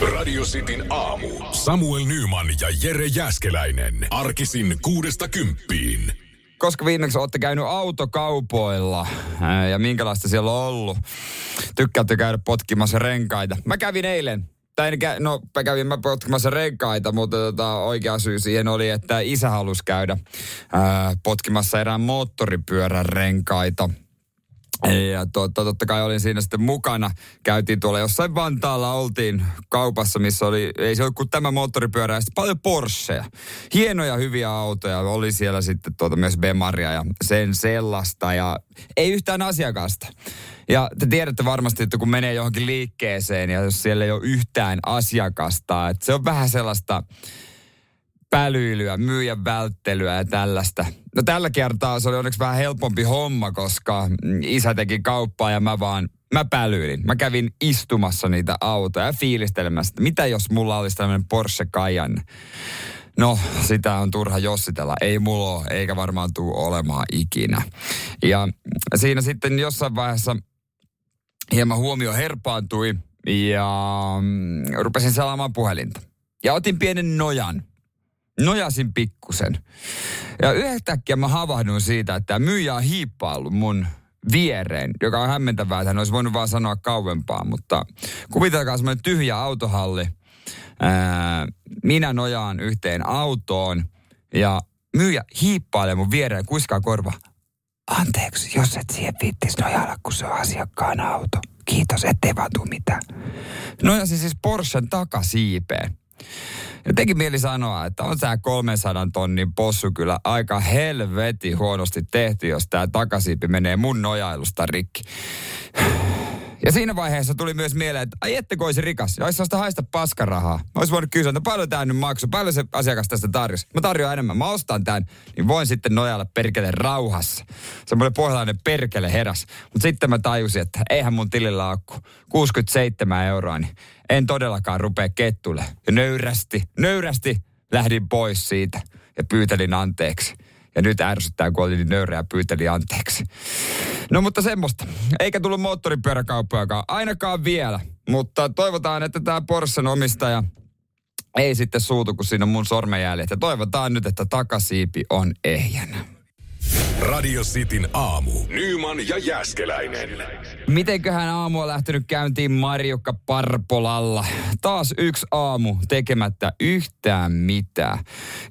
Radio Cityn aamu. Samuel Nyman ja Jere Jäskeläinen. Arkisin kuudesta kymppiin. Koska viimeksi olette käynyt autokaupoilla ja minkälaista siellä on ollut? Tykkäätte käydä potkimassa renkaita? Mä kävin eilen tai kä- no mä kävin mä potkimassa renkaita, mutta tota, oikea syy siihen oli, että isä halusi käydä ää, potkimassa erään moottoripyörän renkaita. Ja totta, totta kai olin siinä sitten mukana. Käytiin tuolla jossain Vantaalla, oltiin kaupassa, missä oli, ei se ole kuin tämä moottoripyörä ja sitten paljon Porscheja. Hienoja, hyviä autoja. Oli siellä sitten tuota myös Bemaria ja sen sellaista ja ei yhtään asiakasta. Ja te tiedätte varmasti, että kun menee johonkin liikkeeseen ja jos siellä ei ole yhtään asiakasta, että se on vähän sellaista pälyilyä, myyjän välttelyä ja tällaista. No tällä kertaa se oli onneksi vähän helpompi homma, koska isä teki kauppaa ja mä vaan, mä pälyilin. Mä kävin istumassa niitä autoja ja fiilistelemässä, että mitä jos mulla olisi tämmöinen Porsche Cayenne. No, sitä on turha jossitella. Ei mulla ole, eikä varmaan tuu olemaan ikinä. Ja siinä sitten jossain vaiheessa hieman huomio herpaantui ja mm, rupesin salaamaan puhelinta. Ja otin pienen nojan nojasin pikkusen. Ja yhtäkkiä mä havahduin siitä, että tämä myyjä on hiippaillut mun viereen, joka on hämmentävää, että hän olisi voinut vaan sanoa kauempaa, mutta kuvitelkaa semmoinen tyhjä autohalli. Ää, minä nojaan yhteen autoon ja myyjä hiippailee mun viereen kuiskaa korva. Anteeksi, jos et siihen viittis nojailla, kun se on asiakkaan auto. Kiitos, ettei vaan tuu mitään. Nojasin siis Porschen takasiipeen. Ja teki mieli sanoa, että on tämä 300 tonnin possu kyllä aika helveti huonosti tehty, jos tämä takasiipi menee mun nojailusta rikki. Ja siinä vaiheessa tuli myös mieleen, että ai ettekö olisi rikas, ja olisi sitä haista paskarahaa. Mä olisi voinut kysyä, että paljon tämä nyt maksu, paljon se asiakas tästä tarjosi. Mä tarjoan enemmän, mä ostan tämän, niin voin sitten nojailla perkele rauhassa. Semmoinen pohjalainen perkele heräs. Mutta sitten mä tajusin, että eihän mun tilillä ole 67 euroa, niin en todellakaan rupea kettulle. Ja nöyrästi, nöyrästi lähdin pois siitä ja pyytelin anteeksi. Ja nyt ärsyttää, kun olin niin nöyrä ja pyyteli anteeksi. No mutta semmoista. Eikä tullut moottoripyöräkauppojakaan. Ainakaan vielä. Mutta toivotaan, että tämä Porschen omistaja ei sitten suutu, kun siinä on mun sormenjäljet. Ja toivotaan nyt, että takasiipi on ehjänä. Radio Cityn aamu. Nyman ja Jäskeläinen. Mitenköhän aamu on lähtenyt käyntiin Marjukka Parpolalla? Taas yksi aamu tekemättä yhtään mitään.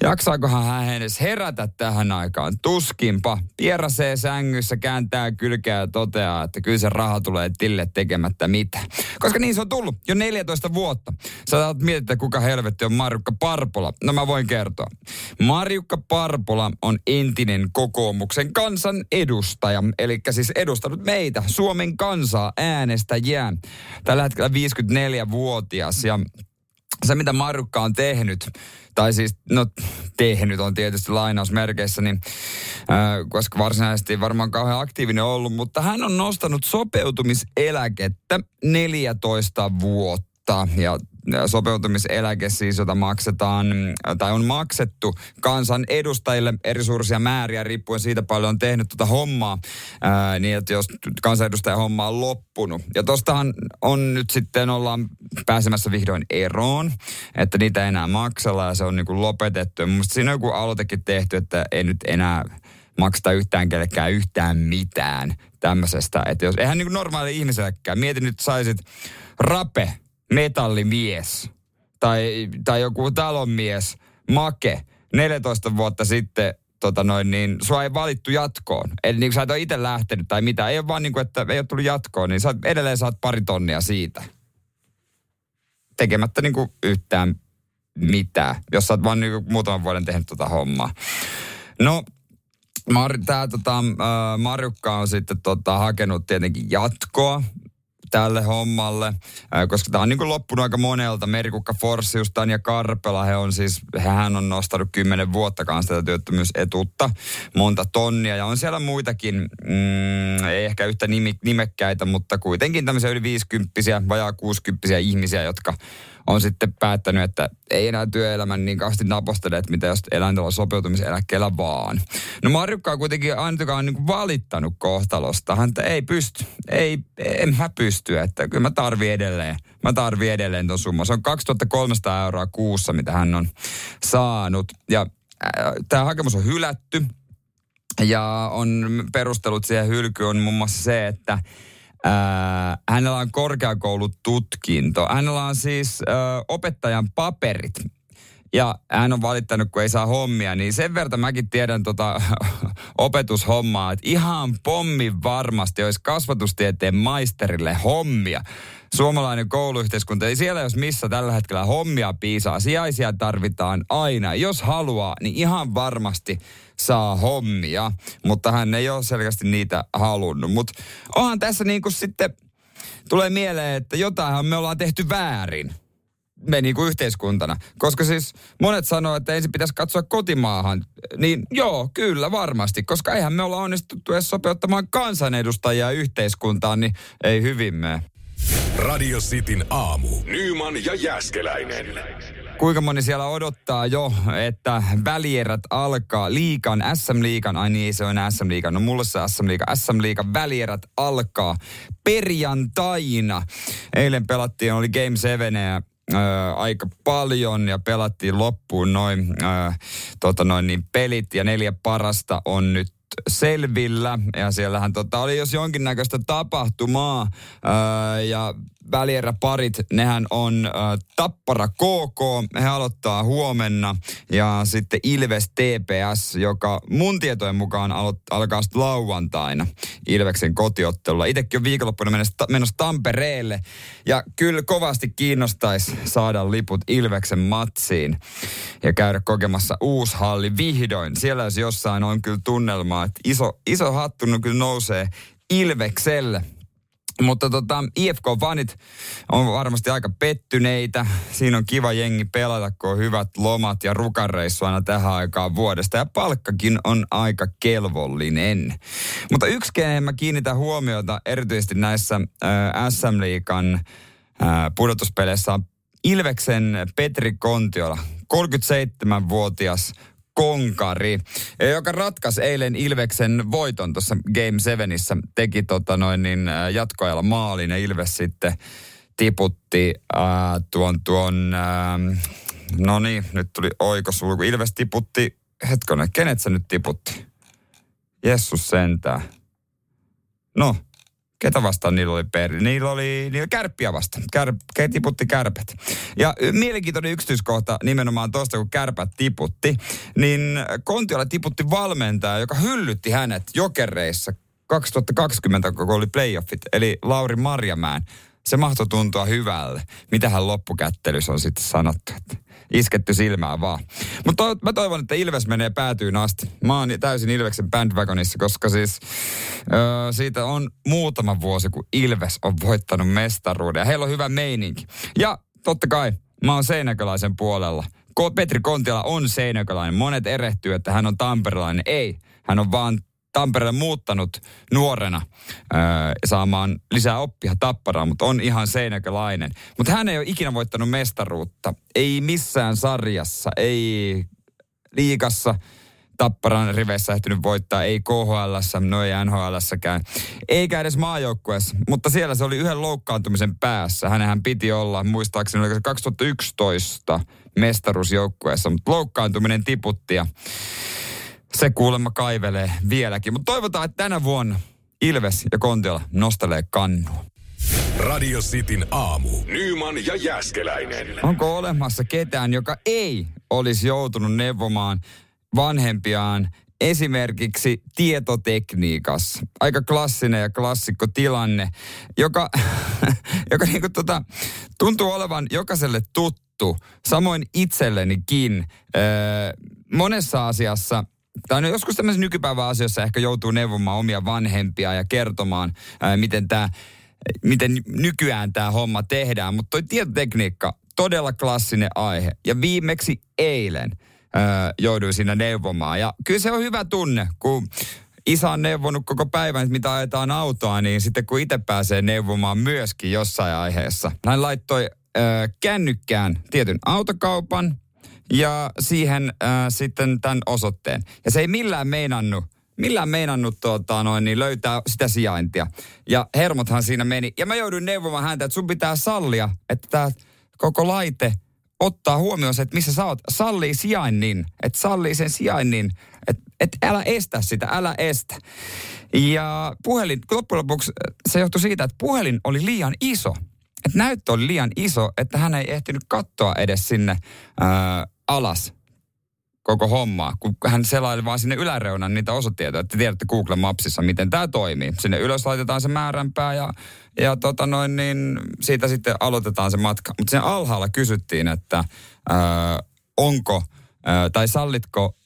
Jaksaakohan hän edes herätä tähän aikaan? Tuskinpa. Pierasee sängyssä, kääntää kylkeä ja toteaa, että kyllä se raha tulee tille tekemättä mitään. Koska niin se on tullut jo 14 vuotta. Sä saat miettiä, kuka helvetti on Marjukka Parpola. No mä voin kertoa. Marjukka Parpola on entinen kokoomuksen kansan edustaja. Eli siis edustanut meitä, Suomen kansaa, äänestäjää. Tällä hetkellä 54-vuotias ja se, mitä Marukka on tehnyt, tai siis, no tehnyt on tietysti lainausmerkeissä, niin, äh, koska varsinaisesti varmaan kauhean aktiivinen ollut, mutta hän on nostanut sopeutumiseläkettä 14 vuotta. Ja sopeutumiseläke siis, jota maksetaan tai on maksettu kansan edustajille eri suurisia määriä riippuen siitä paljon on tehnyt tuota hommaa, ää, niin että jos kansanedustajan homma on loppunut. Ja tostahan on nyt sitten ollaan pääsemässä vihdoin eroon, että niitä ei enää maksella ja se on niin kuin lopetettu. Ja mun siinä on joku aloitekin tehty, että ei nyt enää makseta yhtään kellekään yhtään mitään tämmöisestä. Että jos, eihän niin kuin normaali ihmisellekään. Mieti nyt saisit rape metallimies tai, tai joku talonmies, make, 14 vuotta sitten tota noin, niin sua ei valittu jatkoon. Eli niin sä et ole itse lähtenyt tai mitä. Ei ole vaan niin kuin, että ei ole tullut jatkoon, niin sä edelleen saat pari tonnia siitä. Tekemättä niin kuin yhtään mitään, jos sä oot vaan niin kuin muutaman vuoden tehnyt tota hommaa. No, Mar- tää, tota, äh, Marjukka on sitten tota, hakenut tietenkin jatkoa tälle hommalle, koska tämä on niin kuin loppunut aika monelta. Merikukka Forsius, ja Karpela, he on siis, hän on nostanut kymmenen vuotta kanssa tätä työttömyysetuutta, monta tonnia. Ja on siellä muitakin, mm, ei ehkä yhtä nimekkäitä, mutta kuitenkin tämmöisiä yli 50 vajaa 60 ihmisiä, jotka on sitten päättänyt, että ei enää työelämän niin kauheasti napostele, että mitä jos eläinten on sopeutumiseläkkeellä vaan. No Marjukka on kuitenkin ainakaan niin valittanut kohtalosta. Hän ei pysty, ei, en mä pysty, että kyllä mä tarvii edelleen. Mä tarvii edelleen ton summa. Se on 2300 euroa kuussa, mitä hän on saanut. Ja äh, tämä hakemus on hylätty. Ja on perustelut siihen hylkyyn on muun muassa se, että Ää, hänellä on korkeakoulututkinto. Hänellä on siis ää, opettajan paperit. Ja hän on valittanut, kun ei saa hommia, niin sen verran mäkin tiedän tota opetushommaa, että ihan pommi varmasti olisi kasvatustieteen maisterille hommia. Suomalainen kouluyhteiskunta, ei siellä jos missä tällä hetkellä hommia piisaa, sijaisia tarvitaan aina. Jos haluaa, niin ihan varmasti saa hommia, mutta hän ei ole selkeästi niitä halunnut. Mutta onhan tässä niin kuin sitten, tulee mieleen, että jotainhan me ollaan tehty väärin me niin kuin yhteiskuntana. Koska siis monet sanoo, että ensin pitäisi katsoa kotimaahan. Niin joo, kyllä varmasti. Koska eihän me olla onnistuttu edes sopeuttamaan kansanedustajia yhteiskuntaan, niin ei hyvin mene. Radio Cityn aamu. Nyman ja Jäskeläinen. Kuinka moni siellä odottaa jo, että välierät alkaa liikan, SM-liikan, ai niin se on enää SM-liikan, no mulle se SM-liikan, SM-liikan välierät alkaa perjantaina. Eilen pelattiin, oli Game 7 ja Ö, aika paljon ja pelattiin loppuun noin, ö, tota noin niin pelit ja neljä parasta on nyt selvillä ja siellähän tota, oli jos jonkinnäköistä tapahtumaa ää, ja välieräparit, nehän on äh, Tappara KK, he aloittaa huomenna ja sitten Ilves TPS, joka mun tietojen mukaan alo- alkaa sitten lauantaina Ilveksen kotiottelulla. Itekin on viikonloppuna menossa, menossa Tampereelle ja kyllä kovasti kiinnostaisi saada liput Ilveksen matsiin ja käydä kokemassa uusi halli vihdoin. Siellä jos jossain on kyllä tunnelmaa, että iso, iso hattu kyllä nousee Ilvekselle. Mutta tota, IFK-fanit on varmasti aika pettyneitä. Siinä on kiva jengi pelata, kun on hyvät lomat ja rukareissu aina tähän aikaan vuodesta. Ja palkkakin on aika kelvollinen. Mutta yksi, kenen mä kiinnitän huomiota erityisesti näissä äh, SM-liikan äh, pudotuspeleissä on Ilveksen Petri Kontiola. 37-vuotias konkari, joka ratkaisi eilen Ilveksen voiton tuossa Game 7 teki tota noin niin jatkoajalla maalin ja Ilves sitten tiputti ää, tuon tuon, ää, no niin, nyt tuli oikosulku. Ilves tiputti, hetkonen, kenet se nyt tiputti? Jessus sentää. No, Ketä vastaan niillä oli peri? Niillä oli, niillä kärppiä vasta. Kär, tiputti kärpät. Ja mielenkiintoinen yksityiskohta nimenomaan tuosta, kun kärpät tiputti, niin Kontiola tiputti valmentaja, joka hyllytti hänet jokereissa 2020, kun oli playoffit, eli Lauri Marjamäen. Se mahtoi tuntua hyvälle. Mitähän loppukättelyssä on sitten sanottu, että isketty silmää vaan. Mutta to, mä toivon, että Ilves menee päätyyn asti. Mä oon täysin Ilveksen bandwagonissa, koska siis ö, siitä on muutama vuosi, kun Ilves on voittanut mestaruuden. Ja heillä on hyvä meininki. Ja totta kai, mä oon seinäköläisen puolella. Petri Kontila on seinäköläinen. Monet erehtyy, että hän on tamperelainen. Ei, hän on vaan Tampereelle muuttanut nuorena öö, saamaan lisää oppia tapparaan, mutta on ihan seinäkölainen. Mutta hän ei ole ikinä voittanut mestaruutta. Ei missään sarjassa, ei liikassa. Tapparan riveissä ehtinyt voittaa, ei KHL, no ei NHLssäkään, eikä edes maajoukkueessa, mutta siellä se oli yhden loukkaantumisen päässä. Hänenhän piti olla, muistaakseni oli 2011 mestaruusjoukkueessa, mutta loukkaantuminen tiputti ja se kuulemma kaivelee vieläkin. Mutta toivotaan, että tänä vuonna Ilves ja Kontiola nostelee kannua. Radio Cityn aamu. Nyman ja Jäskeläinen. Onko olemassa ketään, joka ei olisi joutunut neuvomaan vanhempiaan esimerkiksi tietotekniikassa. Aika klassinen ja klassikko tilanne, joka, joka niinku tota, tuntuu olevan jokaiselle tuttu, samoin itsellenikin. Öö, monessa asiassa tai no joskus tämmöisessä nykypäivän asioissa ehkä joutuu neuvomaan omia vanhempia ja kertomaan, ää, miten tämä miten nykyään tämä homma tehdään. Mutta toi tietotekniikka, todella klassinen aihe. Ja viimeksi eilen ää, jouduin siinä neuvomaan. Ja kyllä se on hyvä tunne, kun isä on neuvonut koko päivän, mitä ajetaan autoa, niin sitten kun itse pääsee neuvomaan myöskin jossain aiheessa. Hän laittoi ö, kännykkään tietyn autokaupan ja siihen ö, sitten tämän osoitteen. Ja se ei millään meinannut millään meinannut tuota, noin, niin löytää sitä sijaintia. Ja hermothan siinä meni. Ja mä joudun neuvomaan häntä, että sun pitää sallia, että tämä koko laite ottaa huomioon se, että missä sä oot. Sallii sijainnin. Että sallii sen sijainnin. Että et älä estä sitä, älä estä. Ja puhelin, loppujen lopuksi se johtui siitä, että puhelin oli liian iso. Että näyttö oli liian iso, että hän ei ehtinyt katsoa edes sinne ää, alas koko hommaa, kun hän selaili vaan sinne yläreunan niitä osoitteita, että tiedätte Google Mapsissa, miten tämä toimii. Sinne ylös laitetaan se määränpää ja, ja tota noin, niin siitä sitten aloitetaan se matka. Mutta sen alhaalla kysyttiin, että ää, onko ää, tai sallitko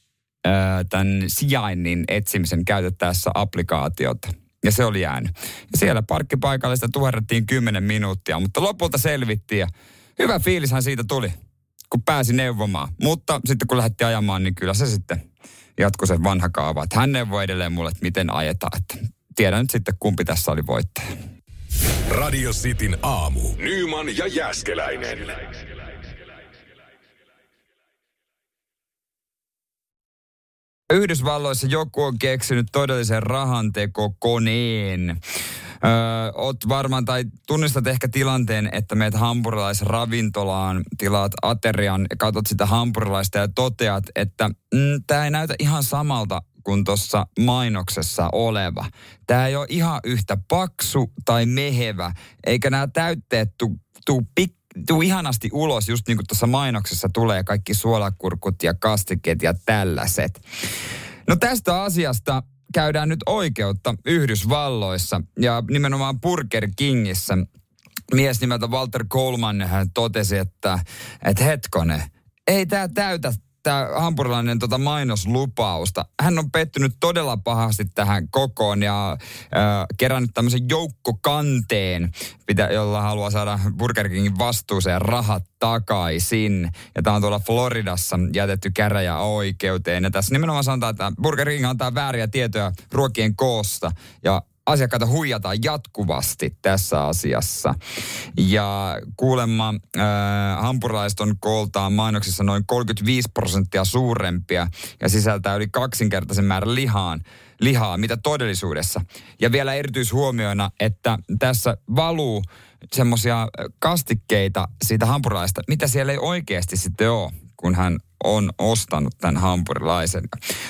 ää, tämän sijainnin etsimisen käytettäessä applikaatiota. Ja se oli jäänyt. Ja siellä parkkipaikallista tuherrettiin 10 minuuttia, mutta lopulta selvittiin ja hyvä fiilishän siitä tuli kun pääsi neuvomaan. Mutta sitten kun lähti ajamaan, niin kyllä se sitten jatkoi se vanha kaava. Että hän neuvoi edelleen mulle, että miten ajetaan. Että tiedän nyt sitten, kumpi tässä oli voittaja. Radio Cityn aamu. Nyman ja Jäskeläinen. Yhdysvalloissa joku on keksinyt todellisen rahantekokoneen. Öö, oot varmaan tai tunnistat ehkä tilanteen, että meet hampurilaisravintolaan, tilaat aterian katsot sitä hampurilaista ja toteat, että mm, tämä ei näytä ihan samalta kuin tuossa mainoksessa oleva. Tämä ei ole ihan yhtä paksu tai mehevä, eikä nämä täytteet tuu tu pik tuu ihanasti ulos, just niin kuin tuossa mainoksessa tulee kaikki suolakurkut ja kastikkeet ja tällaiset. No tästä asiasta käydään nyt oikeutta Yhdysvalloissa ja nimenomaan Burger Kingissä. Mies nimeltä Walter Coleman totesi, että, että hetkone, ei tämä täytä tämä hampurilainen tota mainoslupausta. Hän on pettynyt todella pahasti tähän kokoon ja äh, kerännyt tämmöisen joukkokanteen, mitä, jolla haluaa saada Burger Kingin vastuuseen rahat takaisin. Ja tämä on tuolla Floridassa jätetty käräjäoikeuteen. Ja tässä nimenomaan sanotaan, että Burger King antaa vääriä tietoja ruokien koosta ja asiakkaita huijataan jatkuvasti tässä asiassa. Ja kuulemma äh, hampurilaiset on kooltaan mainoksissa noin 35 prosenttia suurempia ja sisältää yli kaksinkertaisen määrän lihaan, lihaa, mitä todellisuudessa. Ja vielä erityishuomioina, että tässä valuu semmoisia kastikkeita siitä hampurilaista, mitä siellä ei oikeasti sitten ole, kun hän on ostanut tämän hampurilaisen.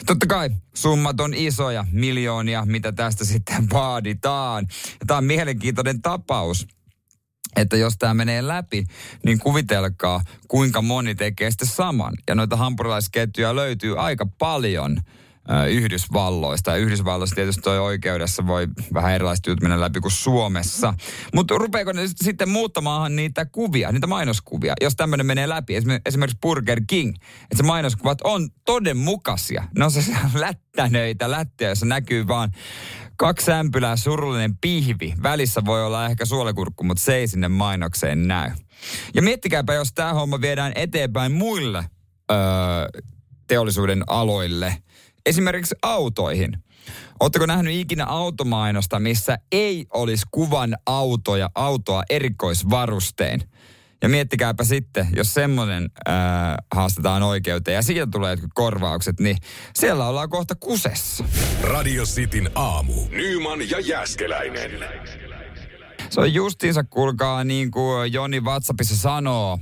Totta kai summat on isoja, miljoonia, mitä tästä sitten vaaditaan. Tämä on mielenkiintoinen tapaus että jos tämä menee läpi, niin kuvitelkaa, kuinka moni tekee sitten saman. Ja noita hampurilaisketjuja löytyy aika paljon Yhdysvalloista. Ja Yhdysvalloissa tietysti toi oikeudessa voi vähän erilaiset jutut mennä läpi kuin Suomessa. Mutta rupeeko ne sitten muuttamaan niitä kuvia, niitä mainoskuvia, jos tämmöinen menee läpi? Esimerkiksi Burger King, että se mainoskuvat on todenmukaisia. Ne on se lättänöitä, lättiä, jossa näkyy vaan kaksi ämpylää, surullinen pihvi. Välissä voi olla ehkä suolakurkku, mutta se ei sinne mainokseen näy. Ja miettikääpä, jos tämä homma viedään eteenpäin muille öö, teollisuuden aloille – esimerkiksi autoihin. Oletteko nähnyt ikinä automainosta, missä ei olisi kuvan autoja, autoa erikoisvarustein? Ja miettikääpä sitten, jos semmoinen haastetaan oikeuteen ja siitä tulee jotkut korvaukset, niin siellä ollaan kohta kusessa. Radio Cityn aamu. Nyman ja Jäskeläinen. Se on justiinsa, kuulkaa, niin kuin Joni WhatsAppissa sanoo,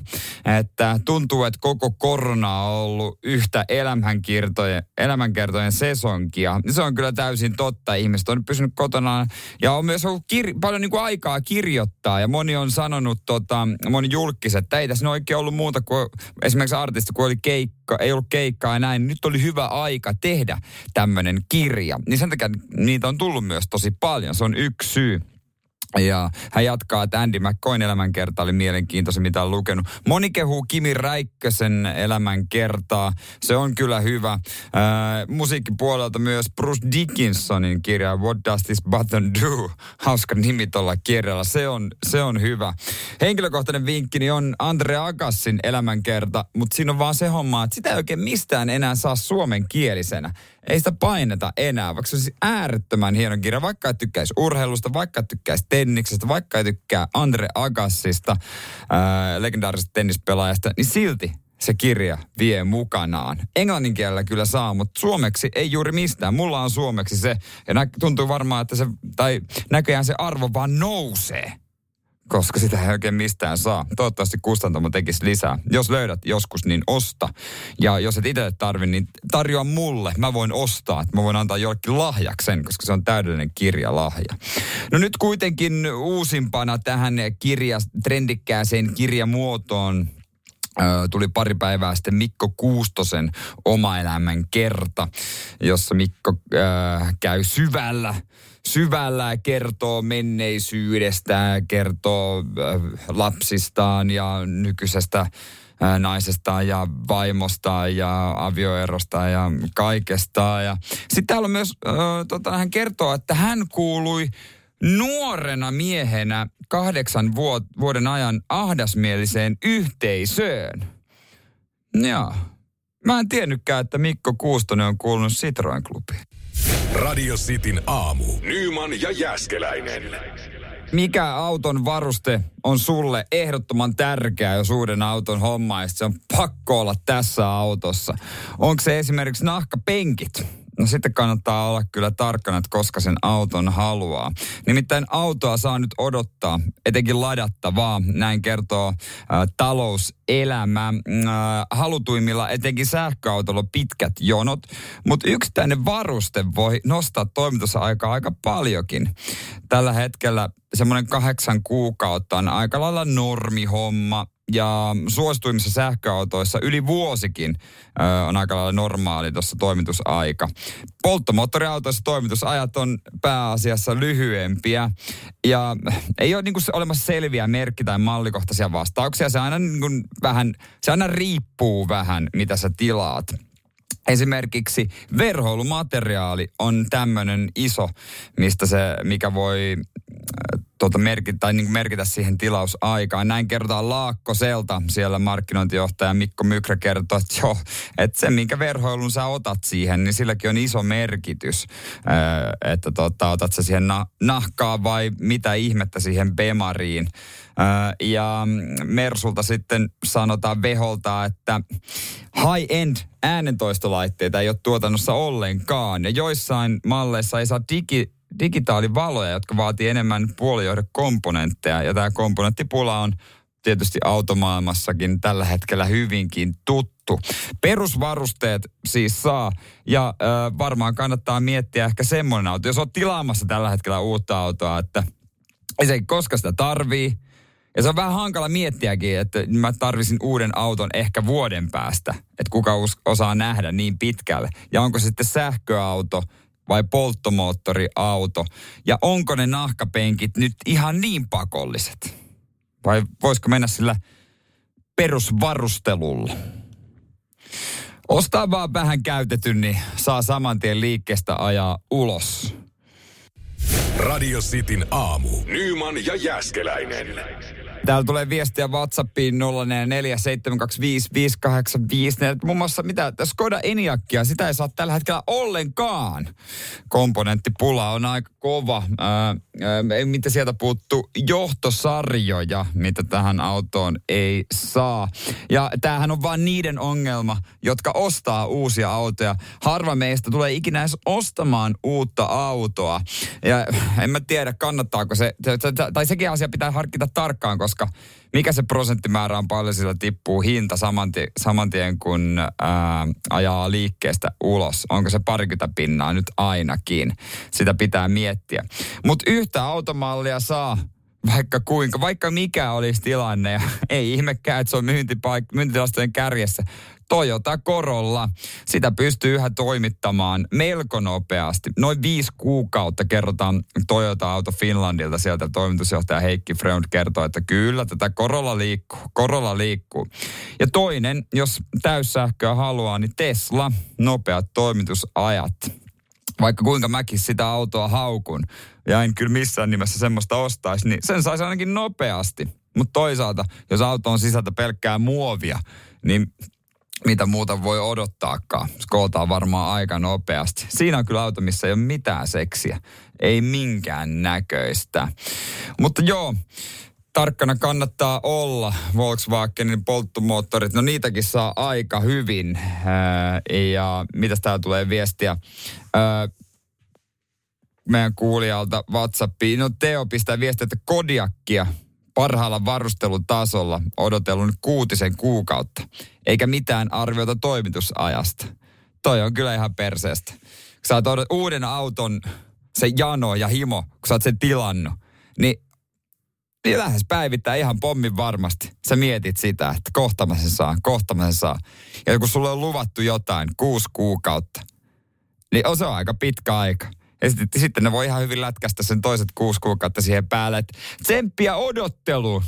että tuntuu, että koko korona on ollut yhtä elämänkertojen, elämänkertojen sesonkia. Se on kyllä täysin totta. Ihmiset on pysynyt kotona ja on myös ollut kir- paljon niin kuin aikaa kirjoittaa. Ja moni on sanonut, tota, moni julkis, että ei tässä oikein ollut muuta kuin esimerkiksi artisti, kun oli keikka, ei ollut keikkaa ja näin. Nyt oli hyvä aika tehdä tämmöinen kirja. Niin sen takia niitä on tullut myös tosi paljon. Se on yksi syy. Ja hän jatkaa, että Andy McCoyn elämänkerta oli mielenkiintoinen, mitä on lukenut. Moni kehuu Kimi Räikkösen elämänkertaa. Se on kyllä hyvä. Äh, musiikkipuolelta myös Bruce Dickinsonin kirja What Does This Button Do? Hauska nimi tuolla kirjalla. Se on, se on hyvä. Henkilökohtainen vinkkini on Andre Agassin elämänkerta, mutta siinä on vaan se homma, että sitä ei oikein mistään enää saa suomenkielisenä ei sitä paineta enää, vaikka se olisi äärettömän hieno kirja, vaikka et tykkäisi urheilusta, vaikka et tykkäisi tenniksestä, vaikka ei tykkää Andre Agassista, ää, legendaarisesta tennispelaajasta, niin silti se kirja vie mukanaan. Englannin kielellä kyllä saa, mutta suomeksi ei juuri mistään. Mulla on suomeksi se, ja nä- tuntuu varmaan, että se, tai näköjään se arvo vaan nousee koska sitä ei oikein mistään saa. Toivottavasti kustantamo tekisi lisää. Jos löydät joskus, niin osta. Ja jos et itse tarvi, niin tarjoa mulle. Mä voin ostaa, mä voin antaa jollekin lahjaksen, koska se on täydellinen kirjalahja. No nyt kuitenkin uusimpana tähän kirja, trendikkääseen kirjamuotoon tuli pari päivää sitten Mikko Kuustosen oma elämän kerta, jossa Mikko äh, käy syvällä syvällä kertoo menneisyydestä, kertoo äh, lapsistaan ja nykyisestä äh, naisestaan ja vaimostaan ja avioerosta ja kaikesta. Ja sitten täällä on myös, äh, tota, hän kertoo, että hän kuului nuorena miehenä kahdeksan vuoden ajan ahdasmieliseen yhteisöön. Joo. Mä en tiennytkään, että Mikko Kuustonen on kuulunut Citroen klubiin. Radio Cityn aamu. Nyman ja Jäskeläinen. Mikä auton varuste on sulle ehdottoman tärkeä, jos uuden auton homma, se on pakko olla tässä autossa? Onko se esimerkiksi nahkapenkit? No sitten kannattaa olla kyllä tarkkana, että koska sen auton haluaa. Nimittäin autoa saa nyt odottaa, etenkin ladattavaa, näin kertoo äh, talouselämä. Äh, halutuimmilla etenkin sähköautolla pitkät jonot, mutta yksittäinen varuste voi nostaa toimitusaikaa aika paljonkin. Tällä hetkellä semmoinen kahdeksan kuukautta on aika lailla normihomma ja suosituimmissa sähköautoissa yli vuosikin ö, on aika lailla normaali tuossa toimitusaika. Polttomoottoriautoissa toimitusajat on pääasiassa lyhyempiä ja ei ole niin kuin olemassa selviä merkki- tai mallikohtaisia vastauksia. Se aina, niin kuin vähän, se aina riippuu vähän, mitä sä tilaat. Esimerkiksi verhoilumateriaali on tämmöinen iso, mistä se, mikä voi tuota merkitä, tai niin merkitä siihen tilausaikaan. Näin kerrotaan Laakkoselta, siellä markkinointijohtaja Mikko Mykrä kertoo, että joo, että se minkä verhoilun sä otat siihen, niin silläkin on iso merkitys, että tota, otat sä siihen na- nahkaa vai mitä ihmettä siihen bemariin. Ja Mersulta sitten sanotaan Veholta, että high-end äänentoistolaitteita ei ole tuotannossa ollenkaan. Ja joissain malleissa ei saa digi, digitaalivaloja, jotka vaatii enemmän puolijohdekomponentteja. Ja tämä komponenttipula on tietysti automaailmassakin tällä hetkellä hyvinkin tuttu. Perusvarusteet siis saa ja äh, varmaan kannattaa miettiä ehkä semmoinen auto. Jos olet tilaamassa tällä hetkellä uutta autoa, että ei se koska sitä tarvii. Ja se on vähän hankala miettiäkin, että mä tarvisin uuden auton ehkä vuoden päästä. Että kuka osaa nähdä niin pitkälle. Ja onko se sitten sähköauto – vai polttomoottoriauto? Ja onko ne nahkapenkit nyt ihan niin pakolliset? Vai voisiko mennä sillä perusvarustelulla? Ostaa vaan vähän käytetyn, niin saa saman tien liikkeestä ajaa ulos. Radio Cityn aamu. Nyman ja Jäskeläinen. Täällä tulee viestiä WhatsAppiin 0447255854. Muun muassa mitä, Skoda Eniakia, sitä ei saa tällä hetkellä ollenkaan. Komponenttipula on aika kova. Ää, ää, mitä sieltä puuttuu? Johtosarjoja, mitä tähän autoon ei saa. Ja tämähän on vain niiden ongelma, jotka ostaa uusia autoja. Harva meistä tulee ikinä edes ostamaan uutta autoa. Ja en mä tiedä, kannattaako se, tai sekin asia pitää harkita tarkkaan, koska koska mikä se prosenttimäärä on paljon sillä tippuu hinta saman, tien, saman tien, kun ää, ajaa liikkeestä ulos. Onko se parikymmentä pinnaa nyt ainakin? Sitä pitää miettiä. Mutta yhtä automallia saa vaikka kuinka, vaikka mikä olisi tilanne. Ja ei ihmekään, että se on myyntipaik- myyntitilastojen kärjessä. Toyota Corolla. Sitä pystyy yhä toimittamaan melko nopeasti. Noin viisi kuukautta kerrotaan Toyota Auto Finlandilta. Sieltä toimitusjohtaja Heikki Freund kertoo, että kyllä tätä Corolla liikkuu. Corolla liikkuu. Ja toinen, jos täyssähköä haluaa, niin Tesla. Nopeat toimitusajat vaikka kuinka mäkin sitä autoa haukun ja en kyllä missään nimessä semmoista ostaisi, niin sen saisi ainakin nopeasti. Mutta toisaalta, jos auto on sisältä pelkkää muovia, niin mitä muuta voi odottaakaan. Skootaan varmaan aika nopeasti. Siinä on kyllä auto, missä ei ole mitään seksiä. Ei minkään näköistä. Mutta joo, tarkkana kannattaa olla Volkswagenin polttomoottorit. No niitäkin saa aika hyvin. ja mitä täällä tulee viestiä? meidän kuulijalta WhatsAppiin. No Teo pistää viestiä, että Kodiakkia parhaalla varustelutasolla odotellut kuutisen kuukautta, eikä mitään arviota toimitusajasta. Toi on kyllä ihan perseestä. Sä oot uuden auton, se jano ja himo, kun sä oot sen tilannut, niin, niin lähes päivittää ihan pommin varmasti. Sä mietit sitä, että kohta mä sen saan, kohta mä sen saan. Ja kun sulle on luvattu jotain, kuusi kuukautta, niin on se aika pitkä aika. Ja sitten, sitten ne voi ihan hyvin lätkästä sen toiset kuusi kuukautta siihen päälle. Että tsemppiä odottelu.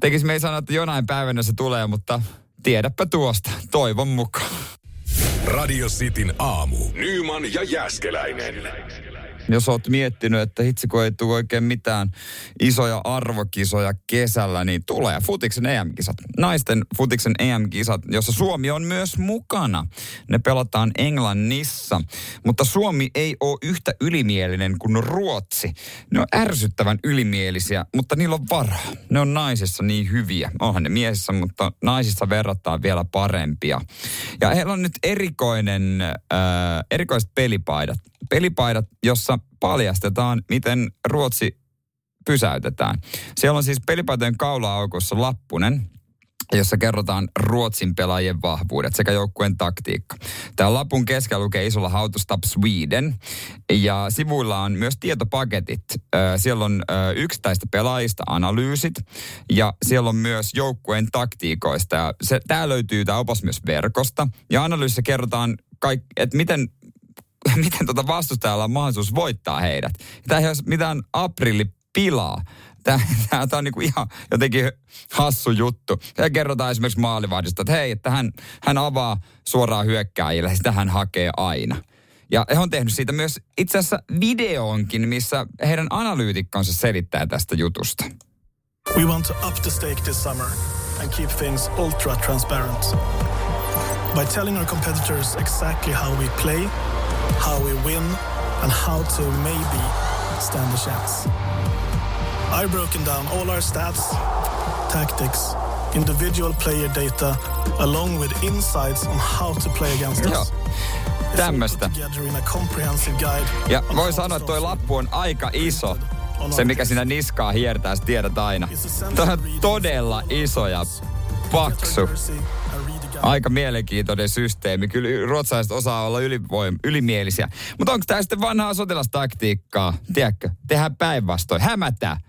Tekis me ei sano, että jonain päivänä se tulee, mutta tiedäpä tuosta. Toivon mukaan. Radio Cityn aamu. Nyman ja Jäskeläinen jos oot miettinyt, että hitsi kun ei tule oikein mitään isoja arvokisoja kesällä, niin tulee Futiksen EM-kisat. Naisten Futiksen EM-kisat, jossa Suomi on myös mukana. Ne pelataan Englannissa, mutta Suomi ei ole yhtä ylimielinen kuin Ruotsi. Ne on ärsyttävän ylimielisiä, mutta niillä on varaa. Ne on naisissa niin hyviä. Onhan ne miesissä, mutta naisissa verrataan vielä parempia. Ja heillä on nyt erikoinen, äh, erikoiset pelipaidat pelipaidat, jossa paljastetaan, miten Ruotsi pysäytetään. Siellä on siis pelipaitojen kaula-aukossa lappunen, jossa kerrotaan Ruotsin pelaajien vahvuudet sekä joukkueen taktiikka. Tämä lapun keskellä lukee isolla Stop Sweden ja sivuilla on myös tietopaketit. Siellä on yksittäistä pelaajista analyysit ja siellä on myös joukkueen taktiikoista. se, tämä löytyy tämä opas myös verkosta ja analyysissä kerrotaan, kaik, että miten miten tuota vastustajalla on mahdollisuus voittaa heidät. Tämä ei ole mitään aprilipilaa. Tämä, tämä, tämä on niin ihan jotenkin hassu juttu. Ja kerrotaan esimerkiksi maalivahdista, että hei, että hän, hän avaa suoraan hyökkääjille, sitä hän hakee aina. Ja he on tehnyt siitä myös itse asiassa videoonkin, missä heidän analyytikkonsa selittää tästä jutusta. We want to up the stake this summer and keep things ultra transparent. By telling our competitors exactly how we play how we win, and how to maybe stand a chance. I've broken down all our stats, tactics, individual player data, along with insights on how to play against us. Tämmöstä. Ja voi sanoa, että toi lappu on aika iso. Se, mikä sinä niskaa hiertää, tiedät aina. Tämä on todella iso ja paksu. Aika mielenkiintoinen systeemi. Kyllä ruotsalaiset osaa olla ylivoim- ylimielisiä. Mutta onko tämä sitten vanhaa sotilastaktiikkaa? Tiedätkö? Tehdään päinvastoin. Hämätää.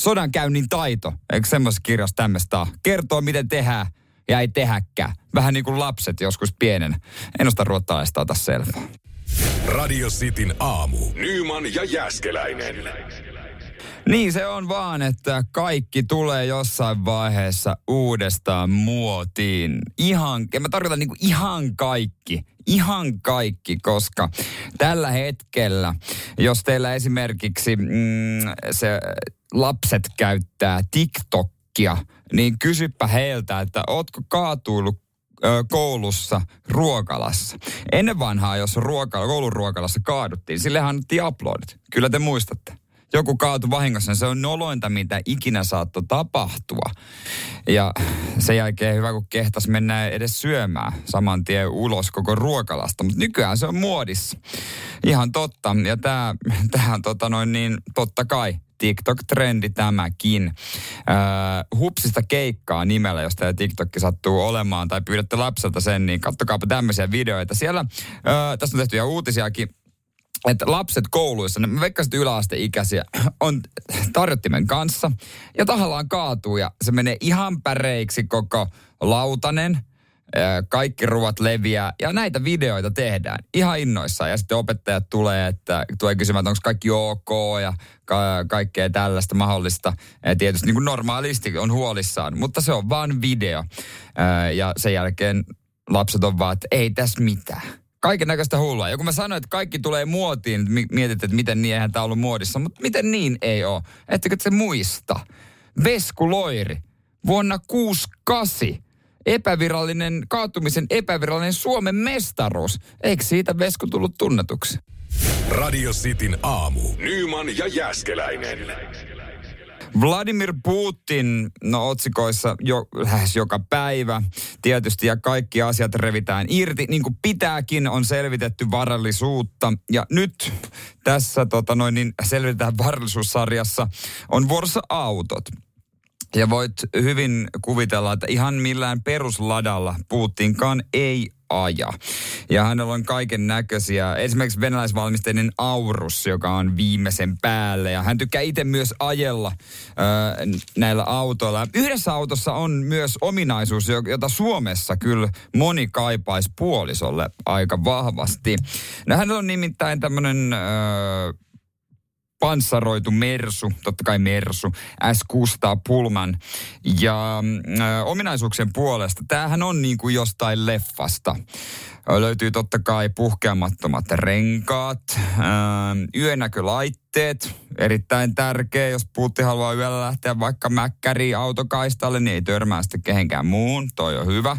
Sodankäynnin taito. Eikö semmoisessa kirjassa tämmöistä Kertoo, miten tehdään ja ei tehäkään. Vähän niin kuin lapset joskus pienen. En osta ruotsalaista ota selvää. Radio Cityn aamu. Nyman ja Jäskeläinen. Niin se on vaan, että kaikki tulee jossain vaiheessa uudestaan muotiin. Ihan, ja mä tarkoitan niin ihan kaikki. Ihan kaikki, koska tällä hetkellä, jos teillä esimerkiksi mm, se lapset käyttää TikTokia, niin kysypä heiltä, että ootko kaatuillut koulussa ruokalassa. Ennen vanhaa, jos ruokala, koulun ruokalassa kaaduttiin, sillehän annettiin uploadit. Kyllä te muistatte joku kaatu vahingossa, niin se on nolointa, mitä ikinä saattoi tapahtua. Ja sen jälkeen hyvä, kun kehtas mennä edes syömään saman tien ulos koko ruokalasta. Mutta nykyään se on muodissa. Ihan totta. Ja tämä on tota noin niin, totta kai TikTok-trendi tämäkin. Äh, hupsista keikkaa nimellä, jos tämä TikTok sattuu olemaan, tai pyydätte lapselta sen, niin kattokaapa tämmöisiä videoita. Siellä, äh, tässä on tehty uutisiakin, että lapset kouluissa, ne veikkasit yläasteikäisiä, on tarjottimen kanssa ja tahallaan kaatuu ja se menee ihan päreiksi koko lautanen. Kaikki ruvat leviää ja näitä videoita tehdään ihan innoissaan. Ja sitten opettajat tulee, että tulee kysymään, että onko kaikki ok ja ka- kaikkea tällaista mahdollista. Ja tietysti niin kuin normaalisti on huolissaan, mutta se on vaan video. Ja sen jälkeen lapset on vaan, että ei tässä mitään kaiken näköistä hullua. Ja kun mä sanoin, että kaikki tulee muotiin, mietit, että miten niin, eihän tämä ollut muodissa. Mutta miten niin ei ole? Ettekö se muista? Vesku Loiri, vuonna 68 epävirallinen, kaatumisen epävirallinen Suomen mestaruus. Eikö siitä Vesku tullut tunnetuksi? Radio Cityn aamu. Nyman ja Jäskeläinen. Vladimir Putin, no otsikoissa jo, lähes joka päivä tietysti ja kaikki asiat revitään irti, niin kuin pitääkin on selvitetty varallisuutta. Ja nyt tässä tota noin, niin selvitetään varallisuussarjassa on vuorossa autot. Ja voit hyvin kuvitella, että ihan millään perusladalla Putinkaan ei aja. Ja hänellä on kaiken näköisiä, esimerkiksi venäläisvalmisteinen Aurus, joka on viimeisen päälle. Ja hän tykkää itse myös ajella ö, näillä autoilla. Yhdessä autossa on myös ominaisuus, jota Suomessa kyllä moni kaipaisi puolisolle aika vahvasti. No hänellä on nimittäin tämmöinen panssaroitu Mersu, totta kai Mersu, S600 Pullman. Ja äh, ominaisuuksien puolesta, tämähän on niin kuin jostain leffasta. Löytyy totta kai puhkeamattomat renkaat, äh, yönäkölaitteet, erittäin tärkeä. Jos puutti haluaa yöllä lähteä vaikka mäkkäriin autokaistalle, niin ei törmää sitten kehenkään muun. Toi on hyvä.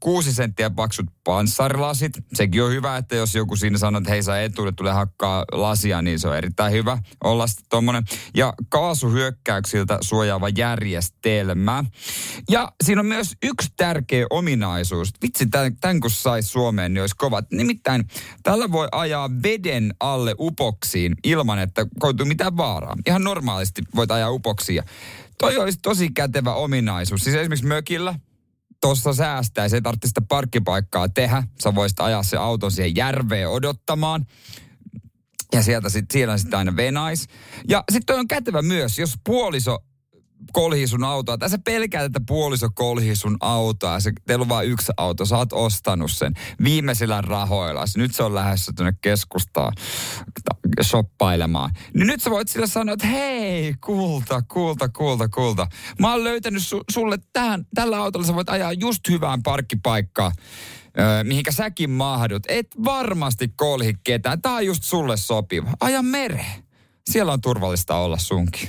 Kuusi senttiä paksut panssarilasit. Sekin on hyvä, että jos joku siinä sanoo, että hei sä etuille tulee hakkaa lasia, niin se on erittäin hyvä olla sitten tommonen. Ja kaasuhyökkäyksiltä suojaava järjestelmä. Ja siinä on myös yksi tärkeä ominaisuus. Vitsi, tämän, tämän kun saisi Suomeen, niin olisi kova. Nimittäin tällä voi ajaa veden alle upoksiin ilman, että koituu mitään vaaraa. Ihan normaalisti voit ajaa upoksia. Toi olisi tosi kätevä ominaisuus. Siis esimerkiksi mökillä, tuossa säästää, se ei tarvitse sitä parkkipaikkaa tehdä. Sä voisit ajaa se auton siihen järveen odottamaan. Ja sieltä sit, siellä sitten aina venais. Ja sitten on kätevä myös, jos puoliso kolhi sun autoa. Tässä pelkää, että puoliso kolhi sun autoa. Se, teillä on vain yksi auto. Sä oot ostanut sen viimeisillä rahoilla. Nyt se on lähdössä tuonne keskustaan shoppailemaan. Niin nyt sä voit sille sanoa, että hei, kulta, kulta, kulta, kulta. Mä oon löytänyt su, sulle tähän, tällä autolla sä voit ajaa just hyvään parkkipaikkaan. Mihinkä säkin mahdut. Et varmasti kolhi ketään. Tää on just sulle sopiva. Aja mereen. Siellä on turvallista olla sunkin.